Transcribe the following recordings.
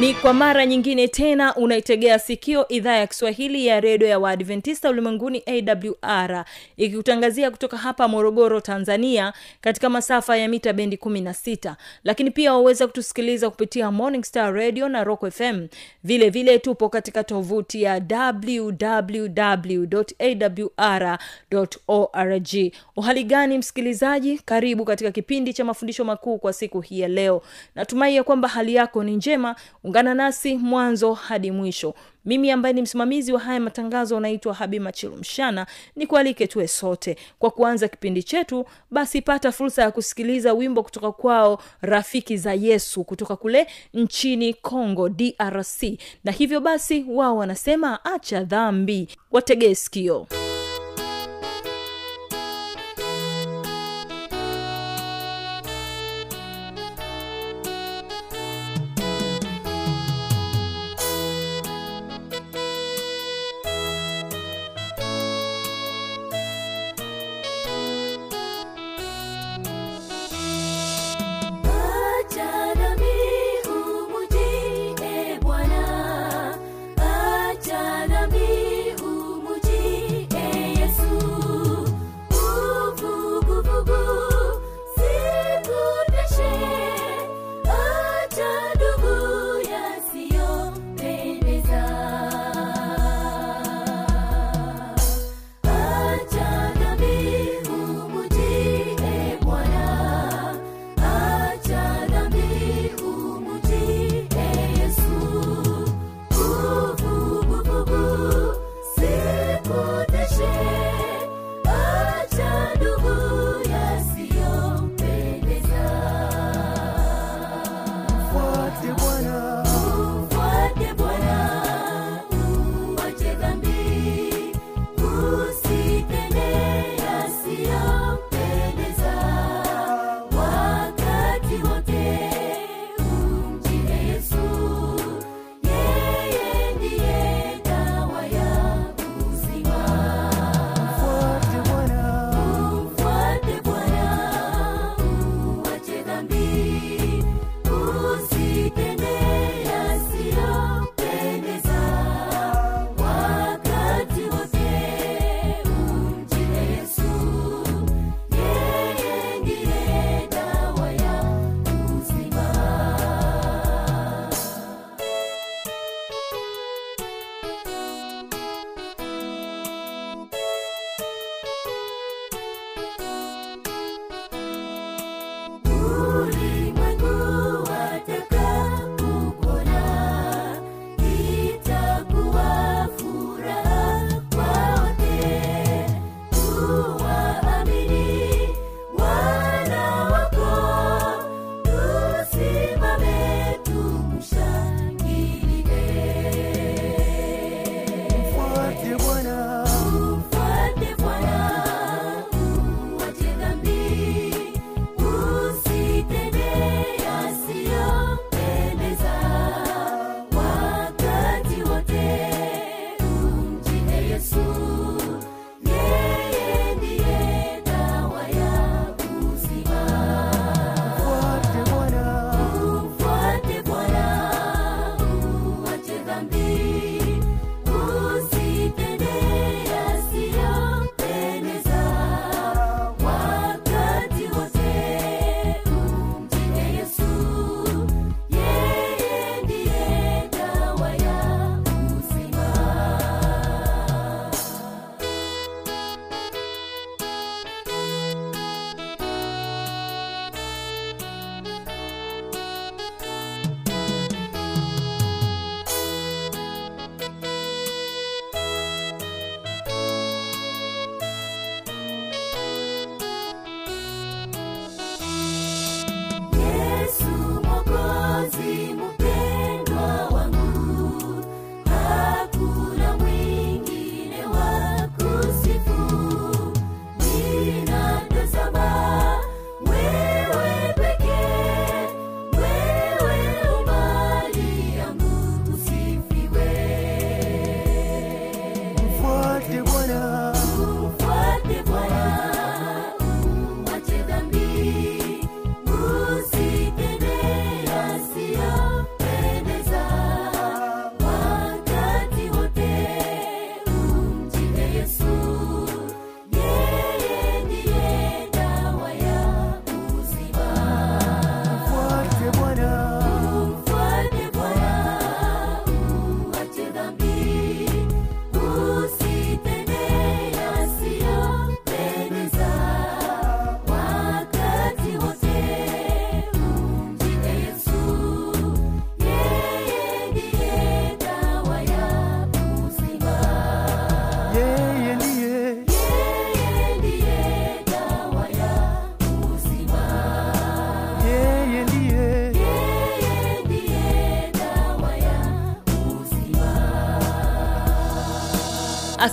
ni kwa mara nyingine tena unaitegea sikio idhaa ya kiswahili ya redio ya waadventista ulimwenguni awr ikikutangazia kutoka hapa morogoro tanzania katika masafa ya mita bendi 16 lakini pia waweza kutusikiliza kupitia morning star radio na rock fm vile vile tupo katika tovuti ya www awr uhali gani msikilizaji? Karibu katika kipindi cha mafundisho makuu kwa siku hii ya leo. Natumai ya kwamba hali yako ni njema ungana nasi mwanzo hadi mwisho. Mimi ambaye ni msimamizi wa haya matangazo anaitwa habi machilumshana ni kualike tuwe sote. Kwa kuanza kipindi chetu basi pata fursa ya kusikiliza wimbo kutoka kwao rafiki za yesu kutoka kule nchini congo drc na hivyo basi wao wanasema acha dhambi. Wategee sikio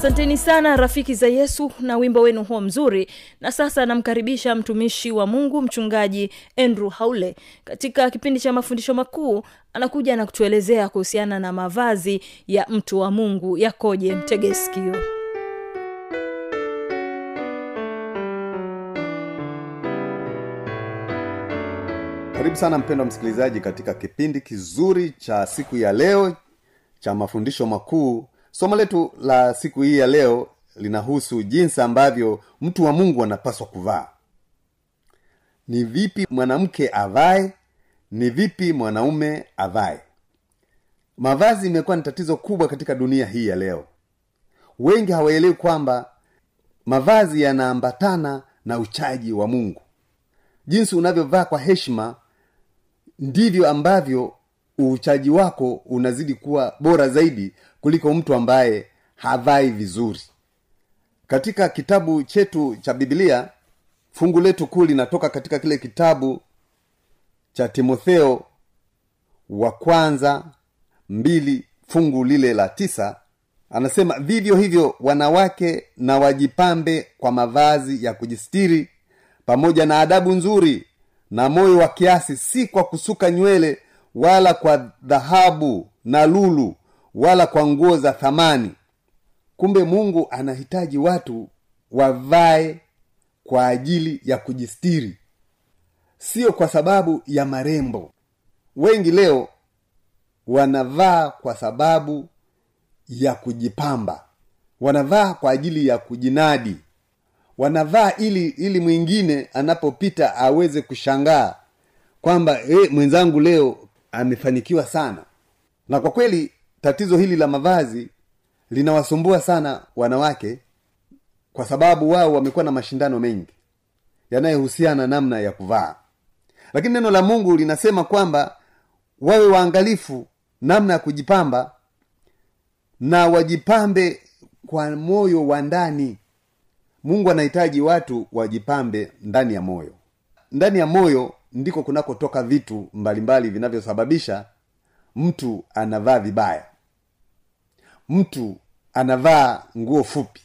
asanteni sana rafiki za yesu na wimbo wenu huo mzuri. Na sasa namkaribisha mtumishi wa mungu mchungaji andrew haule. Katika kipindi cha mafundisho makuu anakuja na kutuelezea kuhusiana na mavazi ya mtu wa mungu. Yakoje mtegeskio karibu sana mpendwa msikilizaji katika kipindi kizuri cha siku ya leo cha mafundisho makuu somo letu la siku hii ya leo linahusu jinsi ambavyo mtu wa mungu anapaswa kuvaa. Ni vipi mwanamke avae ni vipi mwanaume avae. Mavazi imekuwa ni tatizo kubwa katika dunia hii ya leo. Wengi hawaelewi kwamba mavazi yanaambatana na uchaji wa mungu. Jinsi unavyovaa kwa heshima ndivyo ambavyo uchaji wako unazidi kuwa bora zaidi kuliko mtu ambaye havai vizuri. Katika kitabu chetu cha bibilia fungu letu kuu linatoka katika kile kitabu cha timotheo wa kwanza mbili fungu lile la tisa. Anasema vivyo hivyo wanawake na wajipambe kwa mavazi ya kujistiri pamoja na adabu nzuri na moyo wa kiasi si kwa kusuka nywele wala kwa dhahabu na lulu wala kwa nguo za thamani. Kumbe mungu anahitaji watu wavae kwa ajili ya kujistiri sio kwa sababu ya marembo. Wengi leo wanavaa kwa sababu ya kujipamba. Wanavaa kwa ajili ya kujinadi. Wanavaa ili ili mwingine anapopita aweze kushangaa kwamba e, mwenzangu leo amefanikiwa sana. Na kwa kweli tatizo hili la mavazi linawasumbua sana wanawake kwa sababu wao wamekuwa na mashindano mengi yanayohusiana namna ya kuvaa. Lakini neno la mungu linasema kwamba wawe waangalifu namna ya kujipamba na wajipambe kwa moyo wa ndani. Mungu anahitaji watu wajipambe ndani ya moyo. Ndani ya moyo ndiko kunakotoka vitu mbalimbali vinavyosababisha mtu anavaa vibaya mtu anavaa nguo fupi.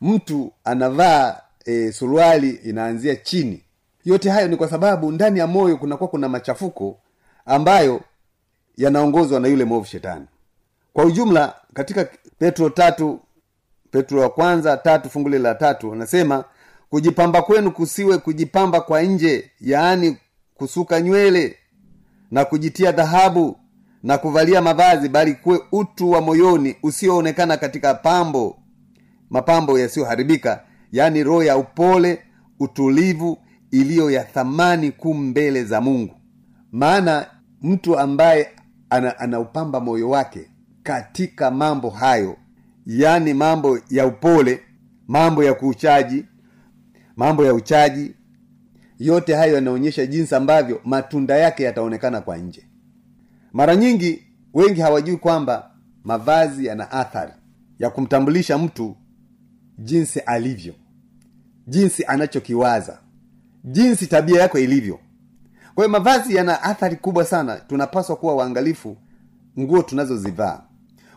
Mtu anavaa e, suruali inaanzia chini. Yote hayo ni kwa sababu ndani ya moyo kunakuwa kuna machafuko ambayo yanaongozwa na yule mwovu shetani. Kwa ujumla katika petro tatu petro wa kwanza tatu fungule la tatu anasema kujipamba kwenu kusiwe kujipamba kwa nje yaani kusuka nywele na kujitia dhahabu na kuvalia mavazi bali kuwe utu wa moyoni usioonekana katika pambo mapambo yasiyoharibika yaani roho ya upole utulivu iliyo ya thamani kuu mbele za mungu. Maana mtu ambaye ana, anaupamba moyo wake katika mambo hayo yaani mambo ya upole mambo ya kuuchaji mambo ya uchaji yote hayo yanaonyesha jinsi ambavyo matunda yake yataonekana kwa nje mara nyingi wengi hawajui kwamba mavazi yana athari ya kumtambulisha mtu jinsi alivyo jinsi anachokiwaza jinsi tabia yako ilivyo. Kwa hiyo mavazi yana athari kubwa sana. Tunapaswa kuwa waangalifu nguo tunazozivaa.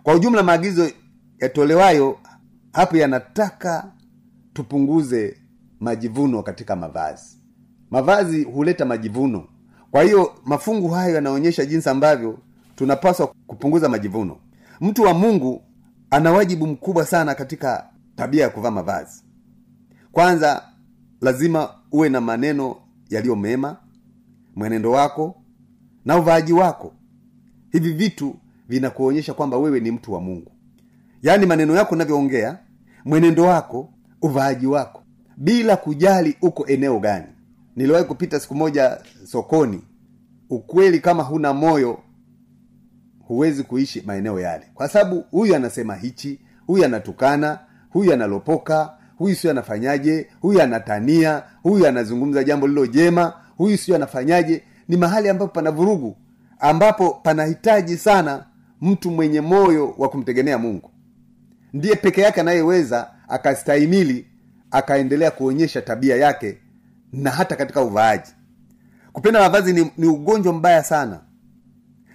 Kwa ujumla maagizo yatolewayo hapo yanataka tupunguze majivuno katika mavazi. Mavazi huleta majivuno kwa hiyo mafungu hayo yanaonyesha jinsi ambavyo tunapaswa kupunguza majivuno. Mtu wa mungu ana wajibu mkubwa sana katika tabia ya kuvaa mavazi. Kwanza lazima uwe na maneno yaliyo mema mwenendo wako na uvaaji wako. Hivi vitu vinakuonyesha kwamba wewe ni mtu wa mungu. Yaani maneno yako unavyoongea mwenendo wako uvaaji wako bila kujali uko eneo gani niliwahi kupita siku moja sokoni. Ukweli kama huna moyo huwezi kuishi maeneo yale. Kwa sababu huyu anasema hichi huyu anatukana huyu analopoka huyu sio anafanyaje huyu anatania huyu anazungumza jambo lilo jema huyu sio anafanyaje. Ni mahali ambapo pana vurugu ambapo panahitaji sana mtu mwenye moyo wa kumtegemea mungu. Ndiye peke yake anayeweza akastahimili akaendelea kuonyesha tabia yake na hata katika uvaaji. Kupenda mavazi ni, ni ugonjwa mbaya sana.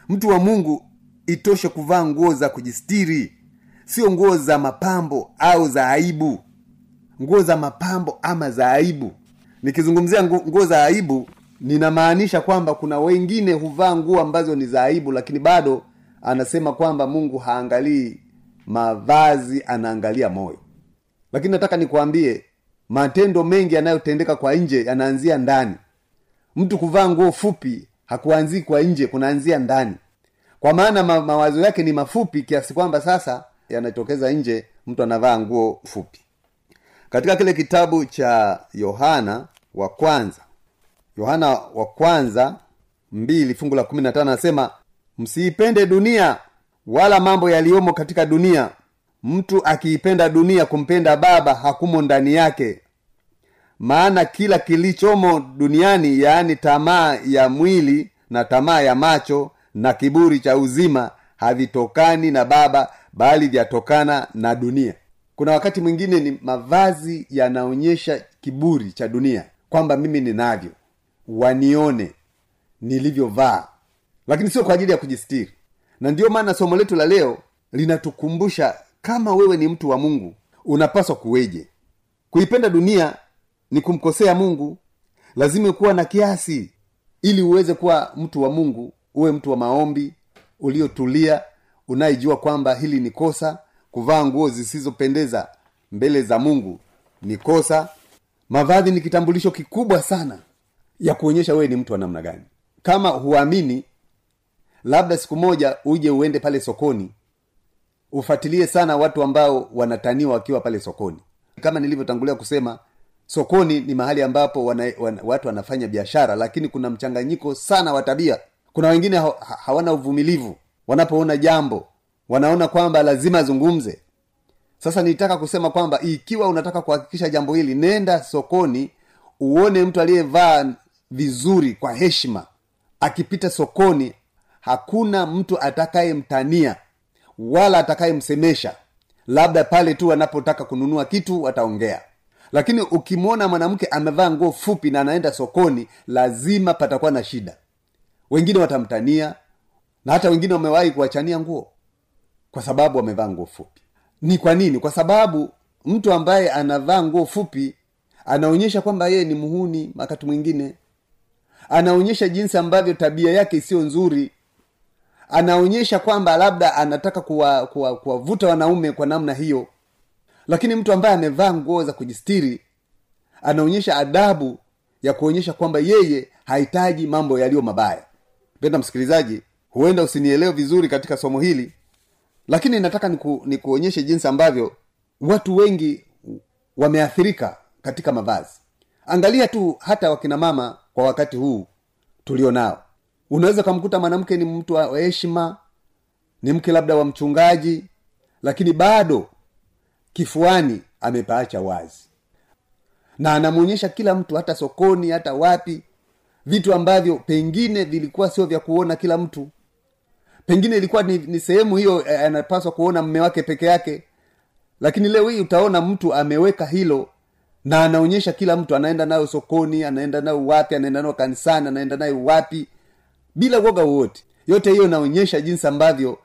Mtu wa mungu itoshe kuvaa nguo za kujistiri. Sio nguo za mapambo au za aibu. Nguo za mapambo ama za aibu. Nikizungumzia nguo za aibu ninamaanisha kwamba kuna wengine huvaa nguo ambazo ni za aibu lakini bado anasema kwamba mungu haangalii mavazi anaangalia moyo. Lakini nataka nikuambie matendo mengi yanayotendeka kwa nje yanaanzia ndani. Mtu kuvaa nguo fupi hakuanzii kwa nje kunaanzia ndani. Kwa maana ma, mawazo yake ni mafupi kiasi kwamba sasa yanatokeza nje mtu anavaa nguo fupi. Katika kile kitabu cha yohana wa kwanza yohana wa kwanza mbili fungu la kumi na tano anasema msiipende dunia wala mambo yaliyomo katika dunia mtu akiipenda dunia kumpenda baba hakumo ndani yake. Maana kila kilichomo duniani yaani tamaa ya mwili na tamaa ya macho na kiburi cha uzima havitokani na baba bali vyatokana na dunia. Kuna wakati mwingine ni mavazi yanaonyesha kiburi cha dunia kwamba mimi ninavyo wanione nilivyovaa. Lakini sio kwa ajili ya kujistiri. Na ndiyo maana somo letu la leo linatukumbusha kama wewe ni mtu wa mungu unapaswa kuweje? Kuipenda dunia ni kumkosea mungu. Lazima kuwa na kiasi ili uweze kuwa mtu wa mungu uwe mtu wa maombi uliotulia unayejua kwamba hili ni kosa. Kuvaa nguo zisizopendeza mbele za mungu ni kosa. Mavazi ni kitambulisho kikubwa sana ya kuonyesha wewe ni mtu wa namna gani. Kama huamini labda siku moja uje uende pale sokoni ufuatilie sana watu ambao wanataniwa wakiwa pale sokoni. Kama nilivyotangulia kusema sokoni ni mahali ambapo wana, wana, watu wanafanya biashara lakini kuna mchanganyiko sana wa tabia. Kuna wengine ha, ha, hawana uvumilivu. Wanapoona jambo wanaona kwamba lazima azungumze. Sasa nitaka kusema kwamba ikiwa unataka kuhakikisha jambo hili nenda sokoni uone mtu aliyevaa vizuri kwa heshima. Akipita sokoni hakuna mtu atakayemtania wala atakayemsemesha labda pale tu anapotaka kununua kitu wataongea. Lakini ukimwona mwanamke amevaa nguo fupi na anaenda sokoni lazima patakuwa na shida. Wengine watamtania na hata wengine wamewahi kuwachania nguo kwa sababu wamevaa nguo fupi. Ni kwa nini? Kwa sababu mtu ambaye anavaa nguo fupi anaonyesha kwamba yeye ni muhuni wakati mwingine. Anaonyesha jinsi ambavyo tabia yake isiyo nzuri anaonyesha kwamba labda anataka kuwavuta kuwa, kuwa, wanaume kwa namna hiyo. Lakini mtu ambaye amevaa nguo za kujistiri anaonyesha adabu ya kuonyesha kwamba yeye hahitaji mambo yaliyo mabaya. Penda msikilizaji huenda usinielewe vizuri katika somo hili lakini nataka niku, nikuonyeshe jinsi ambavyo watu wengi wameathirika katika mavazi. Angalia tu hata wakina mama kwa wakati huu tulio nao unaweza ukamkuta mwanamke ni mtu wa heshima ni mke labda wa mchungaji lakini bado kifuani amepaacha wazi. Na anamwonyesha kila mtu hata sokoni hata wapi vitu ambavyo pengine vilikuwa sio vya kuona kila mtu. Pengine ilikuwa ni, ni sehemu hiyo eh, anapaswa kuona mme wake peke yake. Lakini leo hii utaona mtu ameweka hilo na anaonyesha kila mtu anaenda nayo sokoni anaenda nayo wapi anaenda nayo kanisani anaenda nayo wapi bila woga wowote. Yote hiyo inaonyesha jinsi ambavyo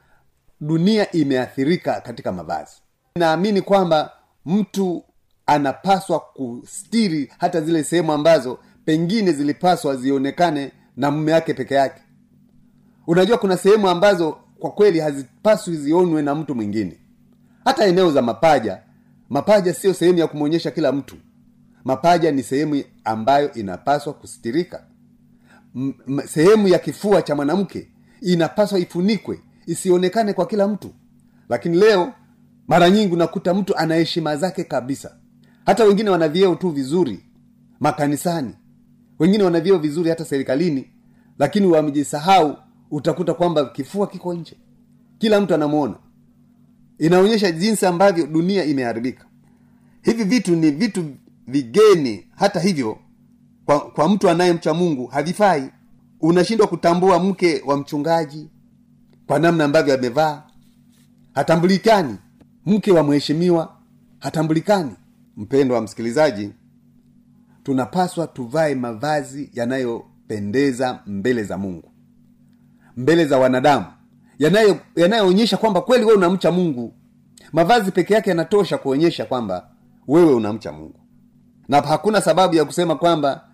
dunia imeathirika katika mavazi. Naamini kwamba mtu anapaswa kustiri hata zile sehemu ambazo pengine zilipaswa zionekane na mume wake peke yake. Unajua kuna sehemu ambazo kwa kweli hazipaswi zionwe na mtu mwingine. Hata eneo za mapaja mapaja sio sehemu ya kumwonyesha kila mtu. Mapaja ni sehemu ambayo inapaswa kustirika sehemu ya kifua cha mwanamke inapaswa ifunikwe isionekane kwa kila mtu. Lakini leo mara nyingi unakuta mtu ana heshima zake kabisa. Hata wengine wana vyeo tu vizuri makanisani. Wengine wana vyeo vizuri hata serikalini lakini wamejisahau utakuta kwamba kifua kiko nje. Kila mtu anamwona inaonyesha jinsi ambavyo dunia imeharibika. Hivi vitu ni vitu vigeni. Hata hivyo kwa, kwa mtu anayemcha mungu havifai. Unashindwa kutambua mke wa mchungaji kwa namna ambavyo amevaa. Hatambulikani. Mke wa mheshimiwa hatambulikani. Mpendo wa msikilizaji tunapaswa tuvae mavazi yanayopendeza mbele za mungu. Mbele za wanadamu. Yanayo- yanayoonyesha kwamba kweli wewe unamcha mungu. Mavazi peke yake yanatosha kuonyesha kwamba wewe unamcha mungu. Na hakuna sababu ya kusema kwamba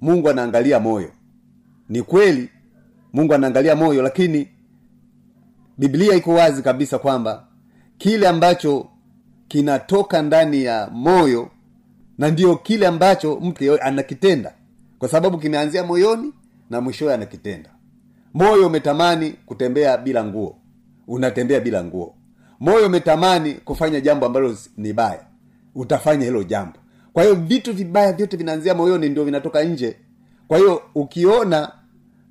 mungu anaangalia moyo. Ni kweli mungu anaangalia moyo lakini biblia iko wazi kabisa kwamba kile ambacho kinatoka ndani ya moyo na ndio kile ambacho mtu anakitenda. Kwa sababu kimeanzia moyoni na mwishowe anakitenda. Moyo umetamani kutembea bila nguo. Unatembea bila nguo. Moyo umetamani kufanya jambo ambalo ni baya. Utafanya hilo jambo kwa hiyo vitu vibaya vyote vinaanzia moyoni ndio vinatoka nje. Kwa hiyo ukiona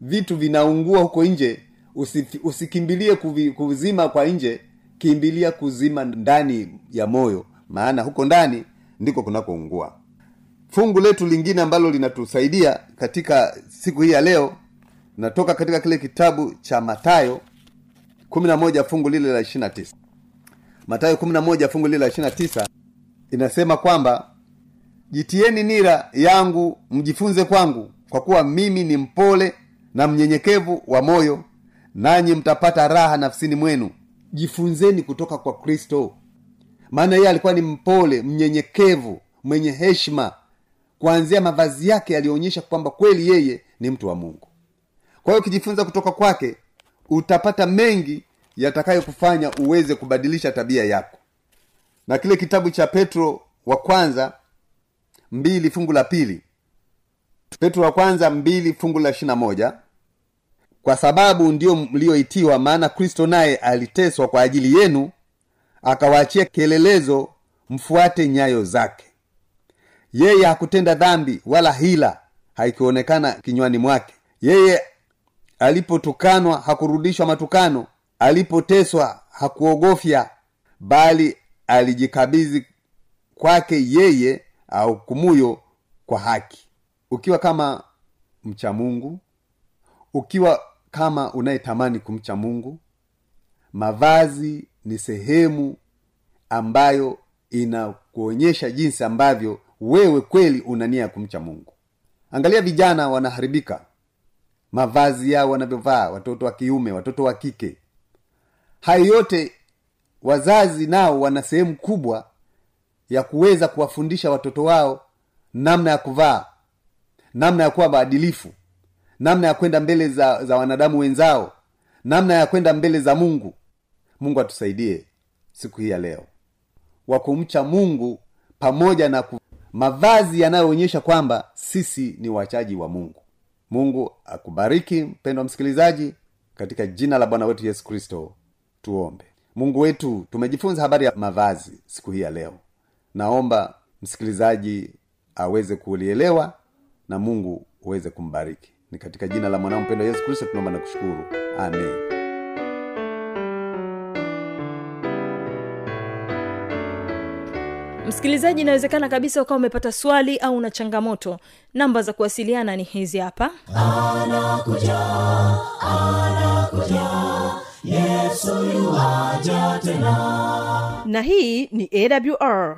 vitu vinaungua huko nje usi, usikimbilie kuvi, kuzima kwa nje kimbilia kuzima ndani ya moyo. Maana huko ndani ndiko kunakoungua. Fungu letu lingine ambalo linatusaidia katika siku hii ya leo natoka katika kile kitabu cha matayo 11 fungu lile la 29 matayo 11 fungu lile la 29 inasema kwamba jitieni nira yangu mjifunze kwangu kwa kuwa mimi ni mpole na mnyenyekevu wa moyo nanyi mtapata raha nafsini mwenu. Jifunzeni kutoka kwa kristo. Maana yeye alikuwa ni mpole mnyenyekevu mwenye heshima. Kuanzia mavazi yake yaliyoonyesha kwamba kweli yeye ni mtu wa mungu. Kwa hiyo ukijifunza kutoka kwake utapata mengi yatakayokufanya uweze kubadilisha tabia yako. Na kile kitabu cha petro wa kwanza mbili fungu la pili. Petro wa kwanza mbili fungu la ishirina moja. Kwa sababu ndiyo mliyoitiwa maana kristo naye aliteswa kwa ajili yenu akawaachia kielelezo mfuate nyayo zake. Yeye hakutenda dhambi wala hila haikuonekana kinywani mwake. Yeye alipotukanwa hakurudishwa matukano. Alipoteswa hakuogofya bali alijikabidhi kwake yeye ahukumuyo kwa haki. Ukiwa kama mcha mungu ukiwa kama unayetamani kumcha mungu mavazi ni sehemu ambayo inakuonyesha jinsi ambavyo wewe kweli una nia ya kumcha mungu. Angalia vijana wanaharibika. Mavazi yao wanavyovaa watoto wa kiume watoto wa kike. Hayo yote wazazi nao wana sehemu kubwa ya kuweza kuwafundisha watoto wao namna ya kuvaa namna ya kuwa maadilifu namna ya kwenda mbele za, za wanadamu wenzao namna ya kwenda mbele za mungu. Mungu atusaidie siku hii ya leo wa kumcha mungu pamoja na ku... mavazi yanayoonyesha kwamba sisi ni wachaji wa mungu. Mungu akubariki mpendwa msikilizaji katika jina la bwana wetu yesu kristo tuombe. Mungu wetu tumejifunza habari ya mavazi siku hii ya leo naomba msikilizaji aweze kulielewa na mungu uweze kumbariki. Ni katika jina la mwanao mpendo yesu kristo tunaomba na kushukuru. Amen. Msikilizaji inawezekana kabisa ukawa umepata swali au una changamoto. Namba za kuwasiliana ni hizi hapa. Anakuja anakuja yesu tena. Na hii ni awr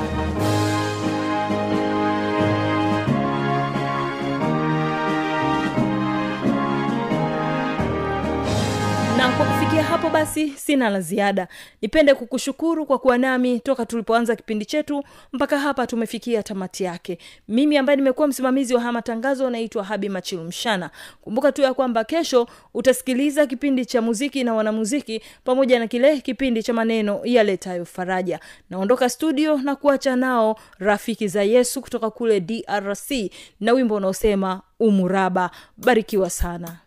basi sina la ziada. Nipende kukushukuru kwa kuwa nami toka tulipoanza kipindi chetu mpaka hapa tumefikia tamati yake. Mimi ambaye nimekuwa msimamizi wa haya matangazo naitwa habi machilu mshana. Kumbuka tu ya kwamba kesho utasikiliza kipindi cha muziki na wanamuziki pamoja na kile kipindi cha maneno yaletayo faraja. Naondoka studio na kuacha nao rafiki za yesu kutoka kule drc na wimbo unaosema umuraba. Barikiwa sana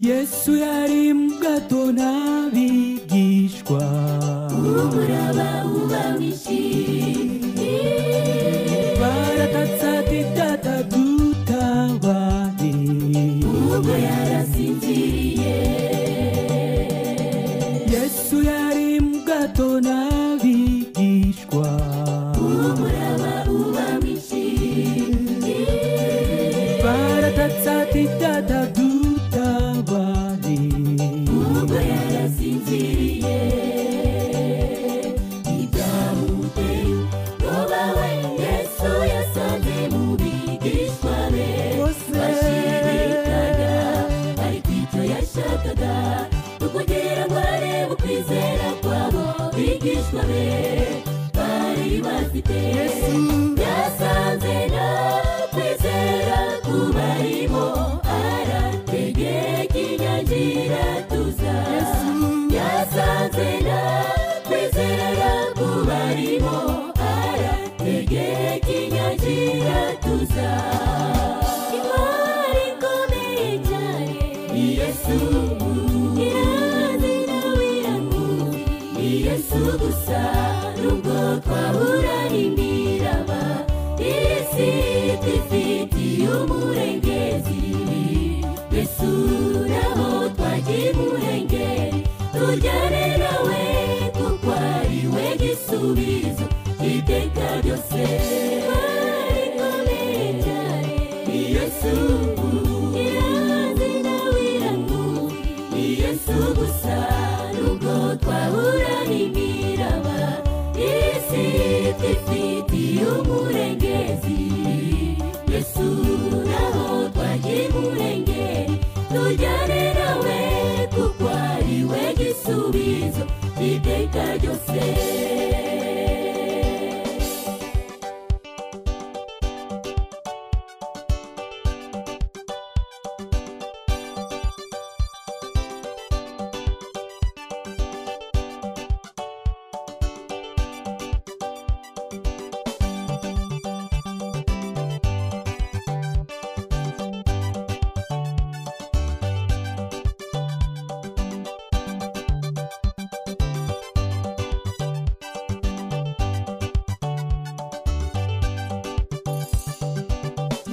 예수 야림 가토나 위기시과 우브라바 우방이시 바라타사티 따타부타와니 우브야라 신지리에 예수 야림 가토나 위기시과 우브라바 우방이시 바라타사티 따타부타와니 yashakaga ni ukugira ngo arebe ukwizera kwabo bigishwa be bari bafite. Yasanze nta twahura n'imiraba isi twifitiye umurengezi yesu naho twagira umurengeri tujyane we gisubizo iteka ryose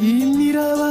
y miraba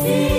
see.